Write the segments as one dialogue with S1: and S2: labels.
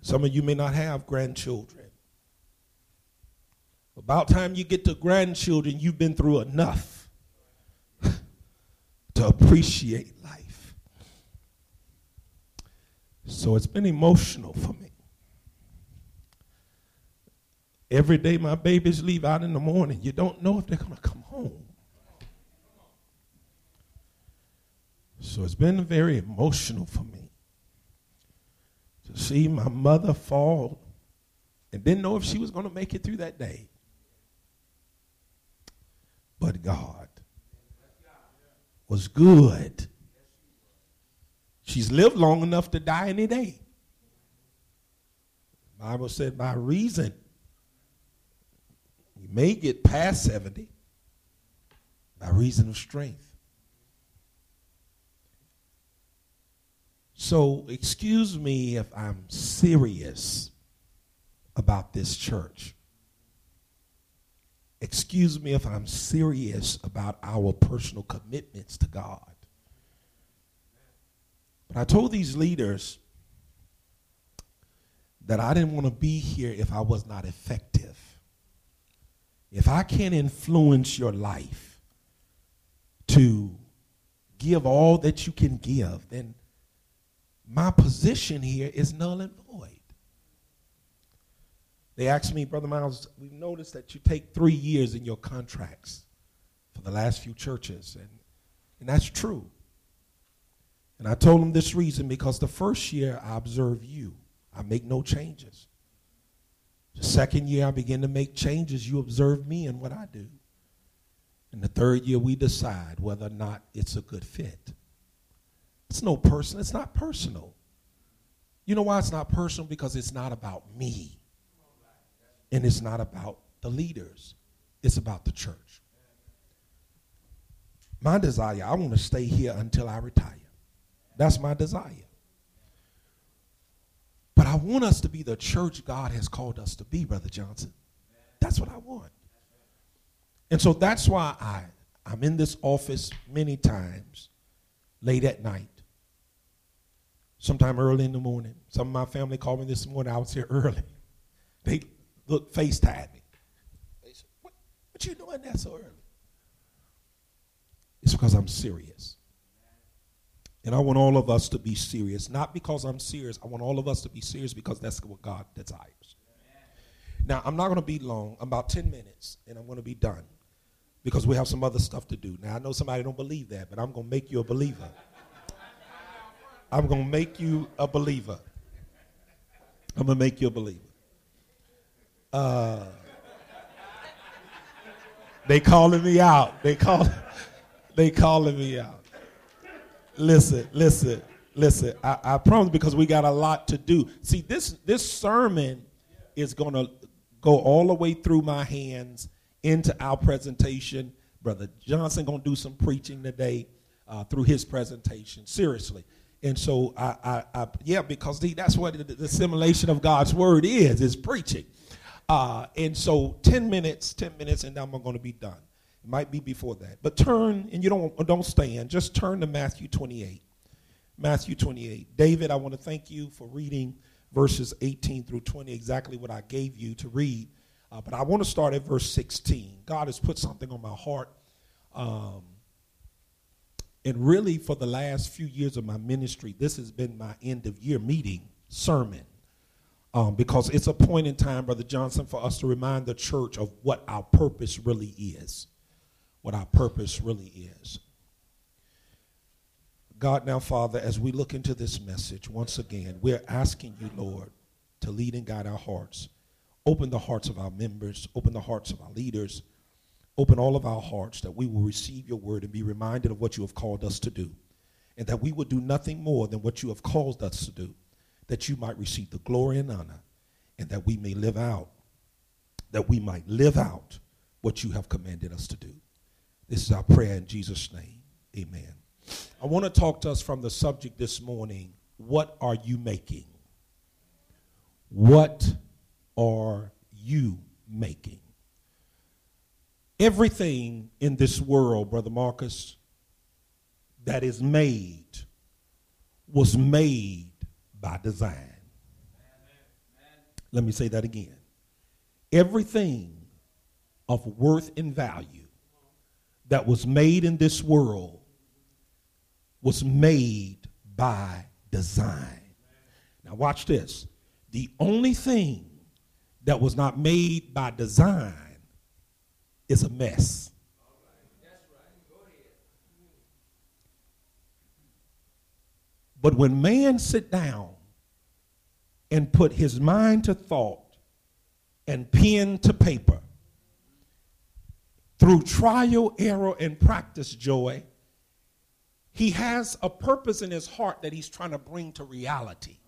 S1: Some of you may not have grandchildren. About time you get to grandchildren, you've been through enough to appreciate life. So it's been emotional for me. Every day my babies leave out in the morning, you don't know if they're going to come home. So it's been very emotional for me to see my mother fall and didn't know if she was going to make it through that day. But God was good. She's lived long enough to die any day. The Bible said, by reason you may get past 70 by reason of strength. So, excuse me if I'm serious about this church. Excuse me if I'm serious about our personal commitments to God. But I told these leaders that I didn't want to be here if I was not effective. If I can't influence your life to give all that you can give, then my position here is null and void. They asked me, Brother Miles, we've noticed that you take three years in your contracts for the last few churches, and, and that's true. And I told them this reason because the first year I observe you, I make no changes. The second year, I begin to make changes. You observe me and what I do. And the third year, we decide whether or not it's a good fit. It's no person. It's not personal. You know why it's not personal? Because it's not about me. And it's not about the leaders. It's about the church. My desire, I want to stay here until I retire. That's my desire. But I want us to be the church God has called us to be, Brother Johnson. That's what I want. And so that's why I, I'm in this office many times late at night, sometime early in the morning. Some of my family called me this morning. I was here early. They look FaceTime me. They said, what, what you doing that so early? It's because I'm serious. And I want all of us to be serious, not because I'm serious. I want all of us to be serious because that's what God desires. Now, I'm not going to be long, I'm about 10 minutes, and I'm going to be done because we have some other stuff to do. Now, I know somebody don't believe that, but I'm going to make you a believer. I'm going to make you a believer. I'm going to make you a believer. Uh, they calling me out. They call, they calling me out listen, listen, listen. I, I promise because we got a lot to do. See, this this sermon is going to go all the way through my hands into our presentation. Brother Johnson going to do some preaching today uh, through his presentation. Seriously. And so, I, I, I yeah, because the, that's what the, the assimilation of God's word is, is preaching. Uh, and so 10 minutes, 10 minutes, and I'm going to be done. It might be before that. But turn, and you don't, don't stand, just turn to Matthew 28. Matthew 28. David, I want to thank you for reading verses 18 through 20, exactly what I gave you to read. Uh, but I want to start at verse 16. God has put something on my heart. Um, and really, for the last few years of my ministry, this has been my end of year meeting sermon. Um, because it's a point in time, Brother Johnson, for us to remind the church of what our purpose really is what our purpose really is. God, now, Father, as we look into this message, once again, we're asking you, Lord, to lead and guide our hearts. Open the hearts of our members, open the hearts of our leaders, open all of our hearts that we will receive your word and be reminded of what you have called us to do, and that we will do nothing more than what you have called us to do, that you might receive the glory and honor, and that we may live out, that we might live out what you have commanded us to do. This is our prayer in Jesus' name. Amen. I want to talk to us from the subject this morning what are you making? What are you making? Everything in this world, Brother Marcus, that is made was made by design. Let me say that again. Everything of worth and value that was made in this world was made by design. Now, watch this. The only thing that was not made by design is a mess. But when man sit down and put his mind to thought and pen to paper, through trial, error, and practice, joy, he has a purpose in his heart that he's trying to bring to reality.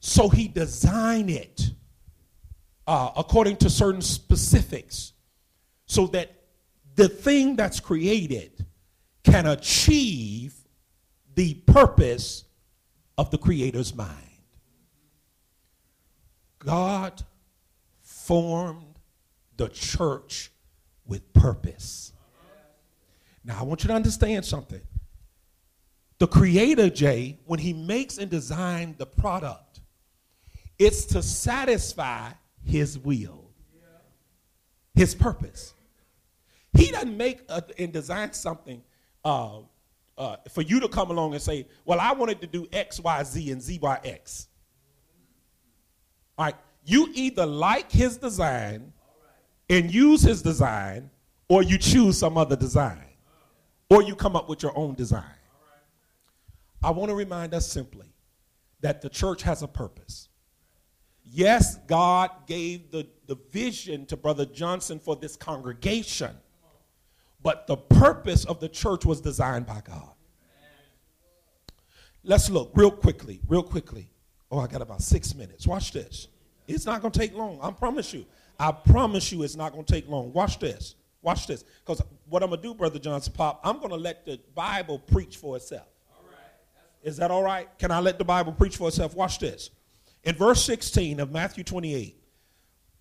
S1: So he designed it uh, according to certain specifics so that the thing that's created can achieve the purpose of the Creator's mind. God formed the church with purpose. Now, I want you to understand something. The Creator, Jay, when He makes and designs the product, it's to satisfy His will, His purpose. He doesn't make a, and design something uh, uh, for you to come along and say, well, I wanted to do X, Y, Z, and Z, Y, X. All right. You either like his design and use his design, or you choose some other design, or you come up with your own design. I want to remind us simply that the church has a purpose. Yes, God gave the, the vision to Brother Johnson for this congregation but the purpose of the church was designed by God. Let's look real quickly, real quickly. Oh, I got about six minutes. Watch this. It's not going to take long. I promise you. I promise you it's not going to take long. Watch this. Watch this. Because what I'm going to do, Brother Johnson Pop, I'm going to let the Bible preach for itself. Is that all right? Can I let the Bible preach for itself? Watch this. In verse 16 of Matthew 28,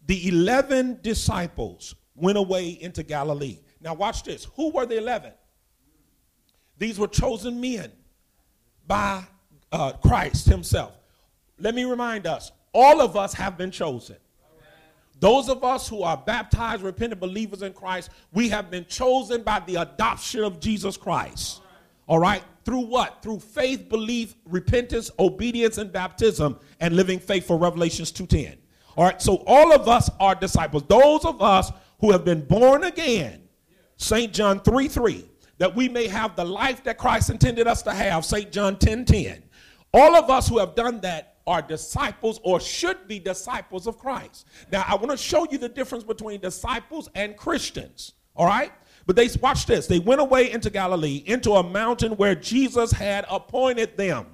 S1: the 11 disciples went away into Galilee. Now, watch this. Who were the 11? These were chosen men by uh, Christ Himself. Let me remind us all of us have been chosen. Those of us who are baptized, repentant believers in Christ, we have been chosen by the adoption of Jesus Christ. All right? Through what? Through faith, belief, repentance, obedience, and baptism, and living faithful, Revelations 2.10. All right, so all of us are disciples. Those of us who have been born again St. John 3 3, that we may have the life that Christ intended us to have, St. John 10 10. All of us who have done that are disciples or should be disciples of Christ. Now, I want to show you the difference between disciples and Christians, all right? But they watch this. They went away into Galilee, into a mountain where Jesus had appointed them.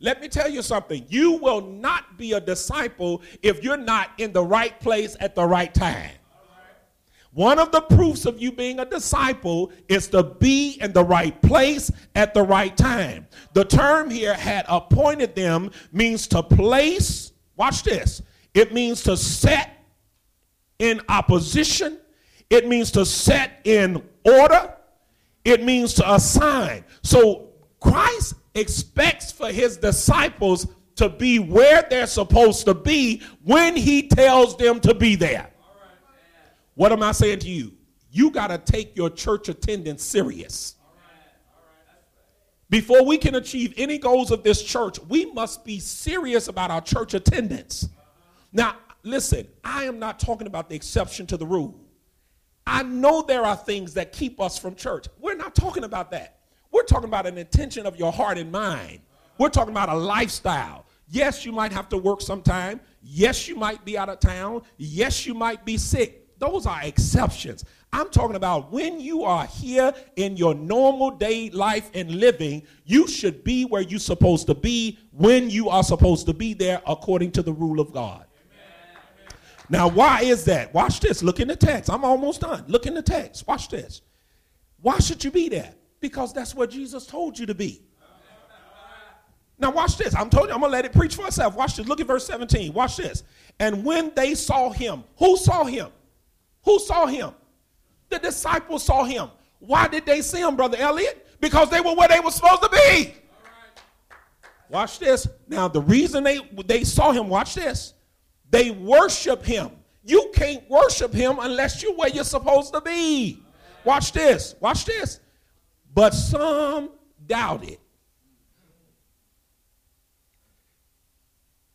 S1: Let me tell you something. You will not be a disciple if you're not in the right place at the right time. One of the proofs of you being a disciple is to be in the right place at the right time. The term here had appointed them means to place, watch this, it means to set in opposition, it means to set in order, it means to assign. So Christ expects for his disciples to be where they're supposed to be when he tells them to be there. What am I saying to you? You got to take your church attendance serious. Before we can achieve any goals of this church, we must be serious about our church attendance. Now, listen, I am not talking about the exception to the rule. I know there are things that keep us from church. We're not talking about that. We're talking about an intention of your heart and mind. We're talking about a lifestyle. Yes, you might have to work sometime. Yes, you might be out of town. Yes, you might be sick. Those are exceptions. I'm talking about when you are here in your normal day life and living, you should be where you're supposed to be when you are supposed to be there according to the rule of God. Now, why is that? Watch this. Look in the text. I'm almost done. Look in the text. Watch this. Why should you be there? Because that's where Jesus told you to be. Now, watch this. I'm telling you, I'm going to let it preach for itself. Watch this. Look at verse 17. Watch this. And when they saw him, who saw him? Who saw him? The disciples saw him. Why did they see him, Brother Elliot? Because they were where they were supposed to be. Watch this. Now, the reason they, they saw him, watch this, they worship him. You can't worship him unless you're where you're supposed to be. Watch this. Watch this. But some doubted.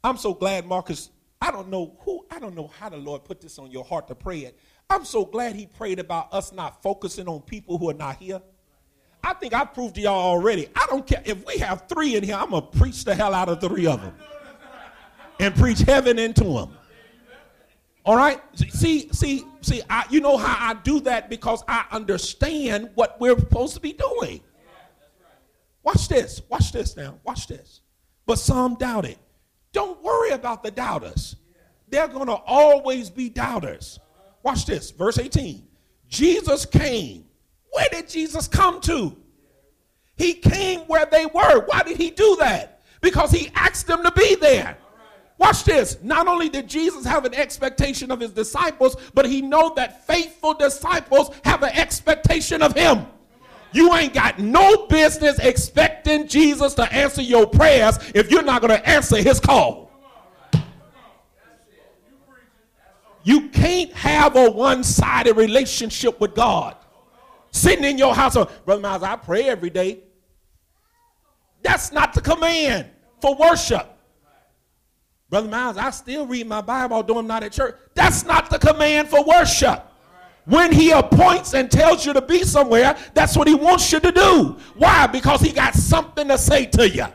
S1: I'm so glad, Marcus. I don't know who, I don't know how the Lord put this on your heart to pray it. I'm so glad he prayed about us not focusing on people who are not here. I think I proved to y'all already. I don't care if we have three in here. I'm gonna preach the hell out of three of them and preach heaven into them. All right. See, see, see. I, you know how I do that because I understand what we're supposed to be doing. Watch this. Watch this now. Watch this. But some doubt it. Don't worry about the doubters. They're going to always be doubters. Watch this. Verse 18. Jesus came where did Jesus come to? He came where they were. Why did he do that? Because he asked them to be there. Watch this. Not only did Jesus have an expectation of his disciples, but he know that faithful disciples have an expectation of him. You ain't got no business expecting Jesus to answer your prayers if you're not going to answer his call. You can't have a one-sided relationship with God sitting in your house. Brother Miles, I pray every day. That's not the command for worship. Brother Miles, I still read my Bible, although I'm not at church. That's not the command for worship. When he appoints and tells you to be somewhere, that's what he wants you to do. Why? Because he got something to say to you.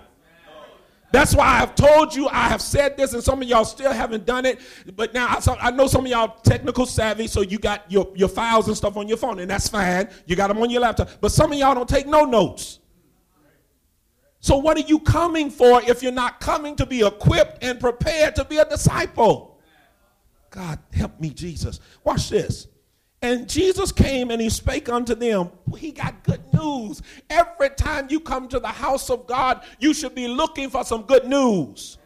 S1: That's why I've told you, I have said this, and some of y'all still haven't done it. But now I, I know some of y'all technical savvy, so you got your, your files and stuff on your phone, and that's fine. You got them on your laptop. But some of y'all don't take no notes. So, what are you coming for if you're not coming to be equipped and prepared to be a disciple? God, help me, Jesus. Watch this. And Jesus came and he spake unto them. He got good news. Every time you come to the house of God, you should be looking for some good news.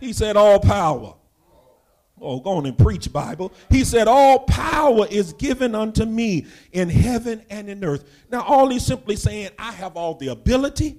S1: He said, All power. Oh, go on and preach, Bible. He said, All power is given unto me in heaven and in earth. Now, all he's simply saying, I have all the ability,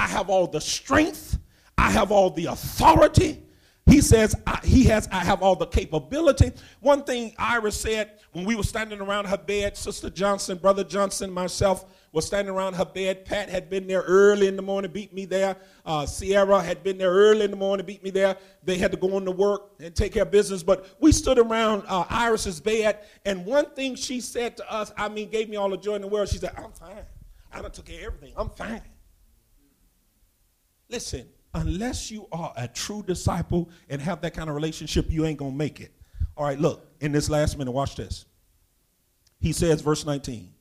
S1: I have all the strength, I have all the authority. He says, I, He has, I have all the capability. One thing Iris said, when we were standing around her bed, Sister Johnson, Brother Johnson, myself was standing around her bed. Pat had been there early in the morning, beat me there. Uh, Sierra had been there early in the morning, beat me there. They had to go on to work and take care of business. But we stood around uh, Iris's bed, and one thing she said to us, I mean, gave me all the joy in the world. She said, I'm fine. I done took care of everything. I'm fine. Listen, unless you are a true disciple and have that kind of relationship, you ain't going to make it. All right, look, in this last minute, watch this. He says, verse 19,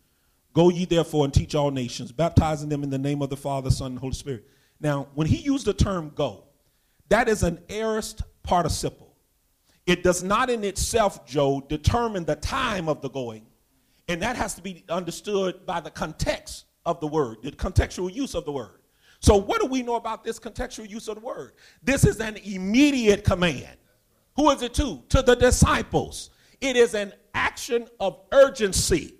S1: Go ye therefore and teach all nations, baptizing them in the name of the Father, Son, and Holy Spirit. Now, when he used the term go, that is an aorist participle. It does not in itself, Joe, determine the time of the going. And that has to be understood by the context of the word, the contextual use of the word. So, what do we know about this contextual use of the word? This is an immediate command. Who is it to? To the disciples. It is an action of urgency.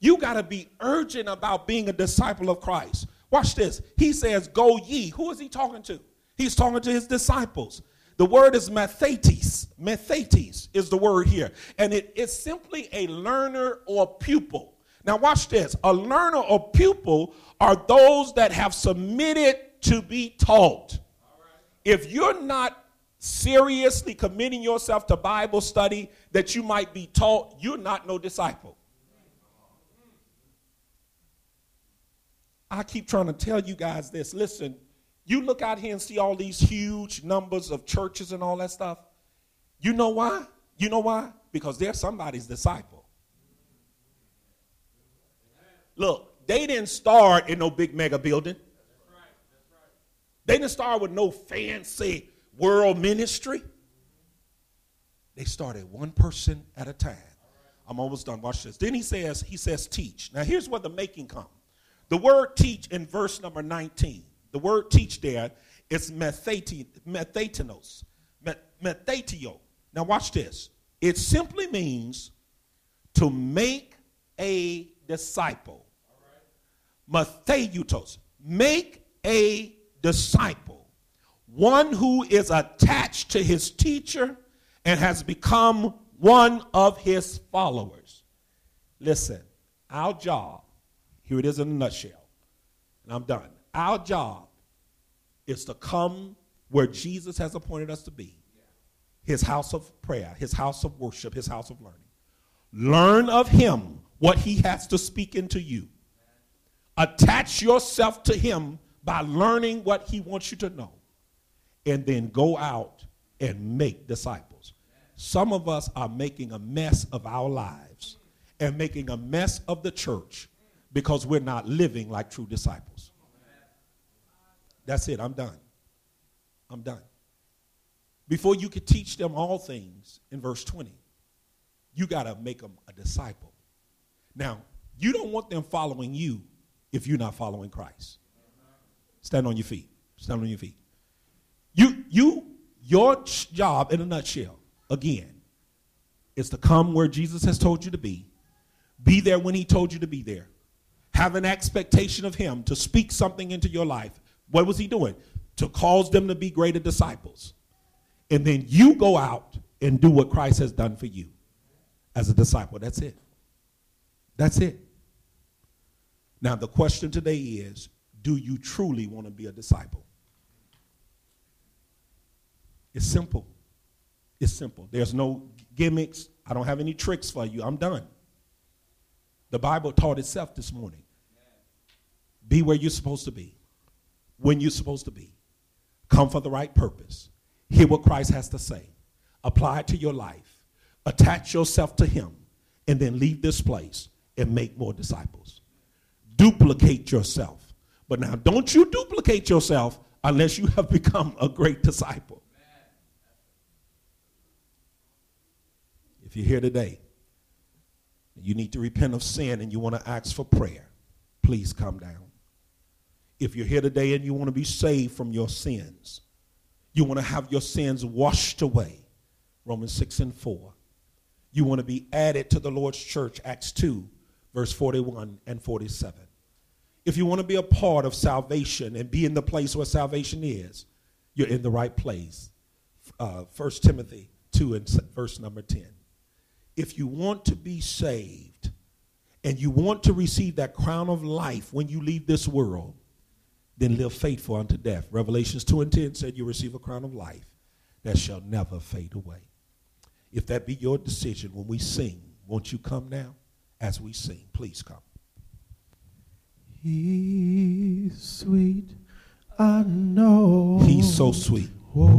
S1: You got to be urgent about being a disciple of Christ. Watch this. He says, Go ye. Who is he talking to? He's talking to his disciples. The word is mathetes. Mathetes is the word here. And it is simply a learner or pupil. Now, watch this. A learner or pupil are those that have submitted to be taught. If you're not seriously committing yourself to Bible study that you might be taught, you're not no disciple. I keep trying to tell you guys this. Listen, you look out here and see all these huge numbers of churches and all that stuff. You know why? You know why? Because they're somebody's disciple. Look, they didn't start in no big mega building. They didn't start with no fancy world ministry. They started one person at a time. I'm almost done. Watch this. Then he says, he says, teach. Now here's where the making comes. The word teach in verse number 19. The word teach there is methatinos. Methatio. Now watch this. It simply means to make a disciple. Matheutos. Make a disciple, one who is attached to his teacher and has become one of his followers. Listen, our job, here it is in a nutshell, and I'm done. Our job is to come where Jesus has appointed us to be his house of prayer, his house of worship, his house of learning. Learn of him what he has to speak into you. Attach yourself to him by learning what he wants you to know. And then go out and make disciples. Some of us are making a mess of our lives and making a mess of the church because we're not living like true disciples. That's it. I'm done. I'm done. Before you could teach them all things in verse 20, you got to make them a disciple. Now, you don't want them following you if you're not following Christ. Stand on your feet. Stand on your feet. You, you, your job in a nutshell, again, is to come where Jesus has told you to be, be there when he told you to be there, have an expectation of him to speak something into your life. What was he doing? To cause them to be greater disciples. And then you go out and do what Christ has done for you as a disciple. That's it. That's it. Now, the question today is do you truly want to be a disciple? It's simple. It's simple. There's no gimmicks. I don't have any tricks for you. I'm done. The Bible taught itself this morning. Be where you're supposed to be, when you're supposed to be. Come for the right purpose. Hear what Christ has to say. Apply it to your life. Attach yourself to Him. And then leave this place and make more disciples. Duplicate yourself. But now, don't you duplicate yourself unless you have become a great disciple. If you're here today, you need to repent of sin and you want to ask for prayer, please come down. If you're here today and you want to be saved from your sins, you want to have your sins washed away, Romans 6 and 4. You want to be added to the Lord's church, Acts 2, verse 41 and 47. If you want to be a part of salvation and be in the place where salvation is, you're in the right place. Uh, 1 Timothy 2 and verse number 10. If you want to be saved and you want to receive that crown of life when you leave this world, then live faithful unto death. Revelations 2 and 10 said you receive a crown of life that shall never fade away. If that be your decision when we sing, won't you come now as we sing? Please come.
S2: He's sweet, I know.
S1: He's so sweet.
S2: Oh.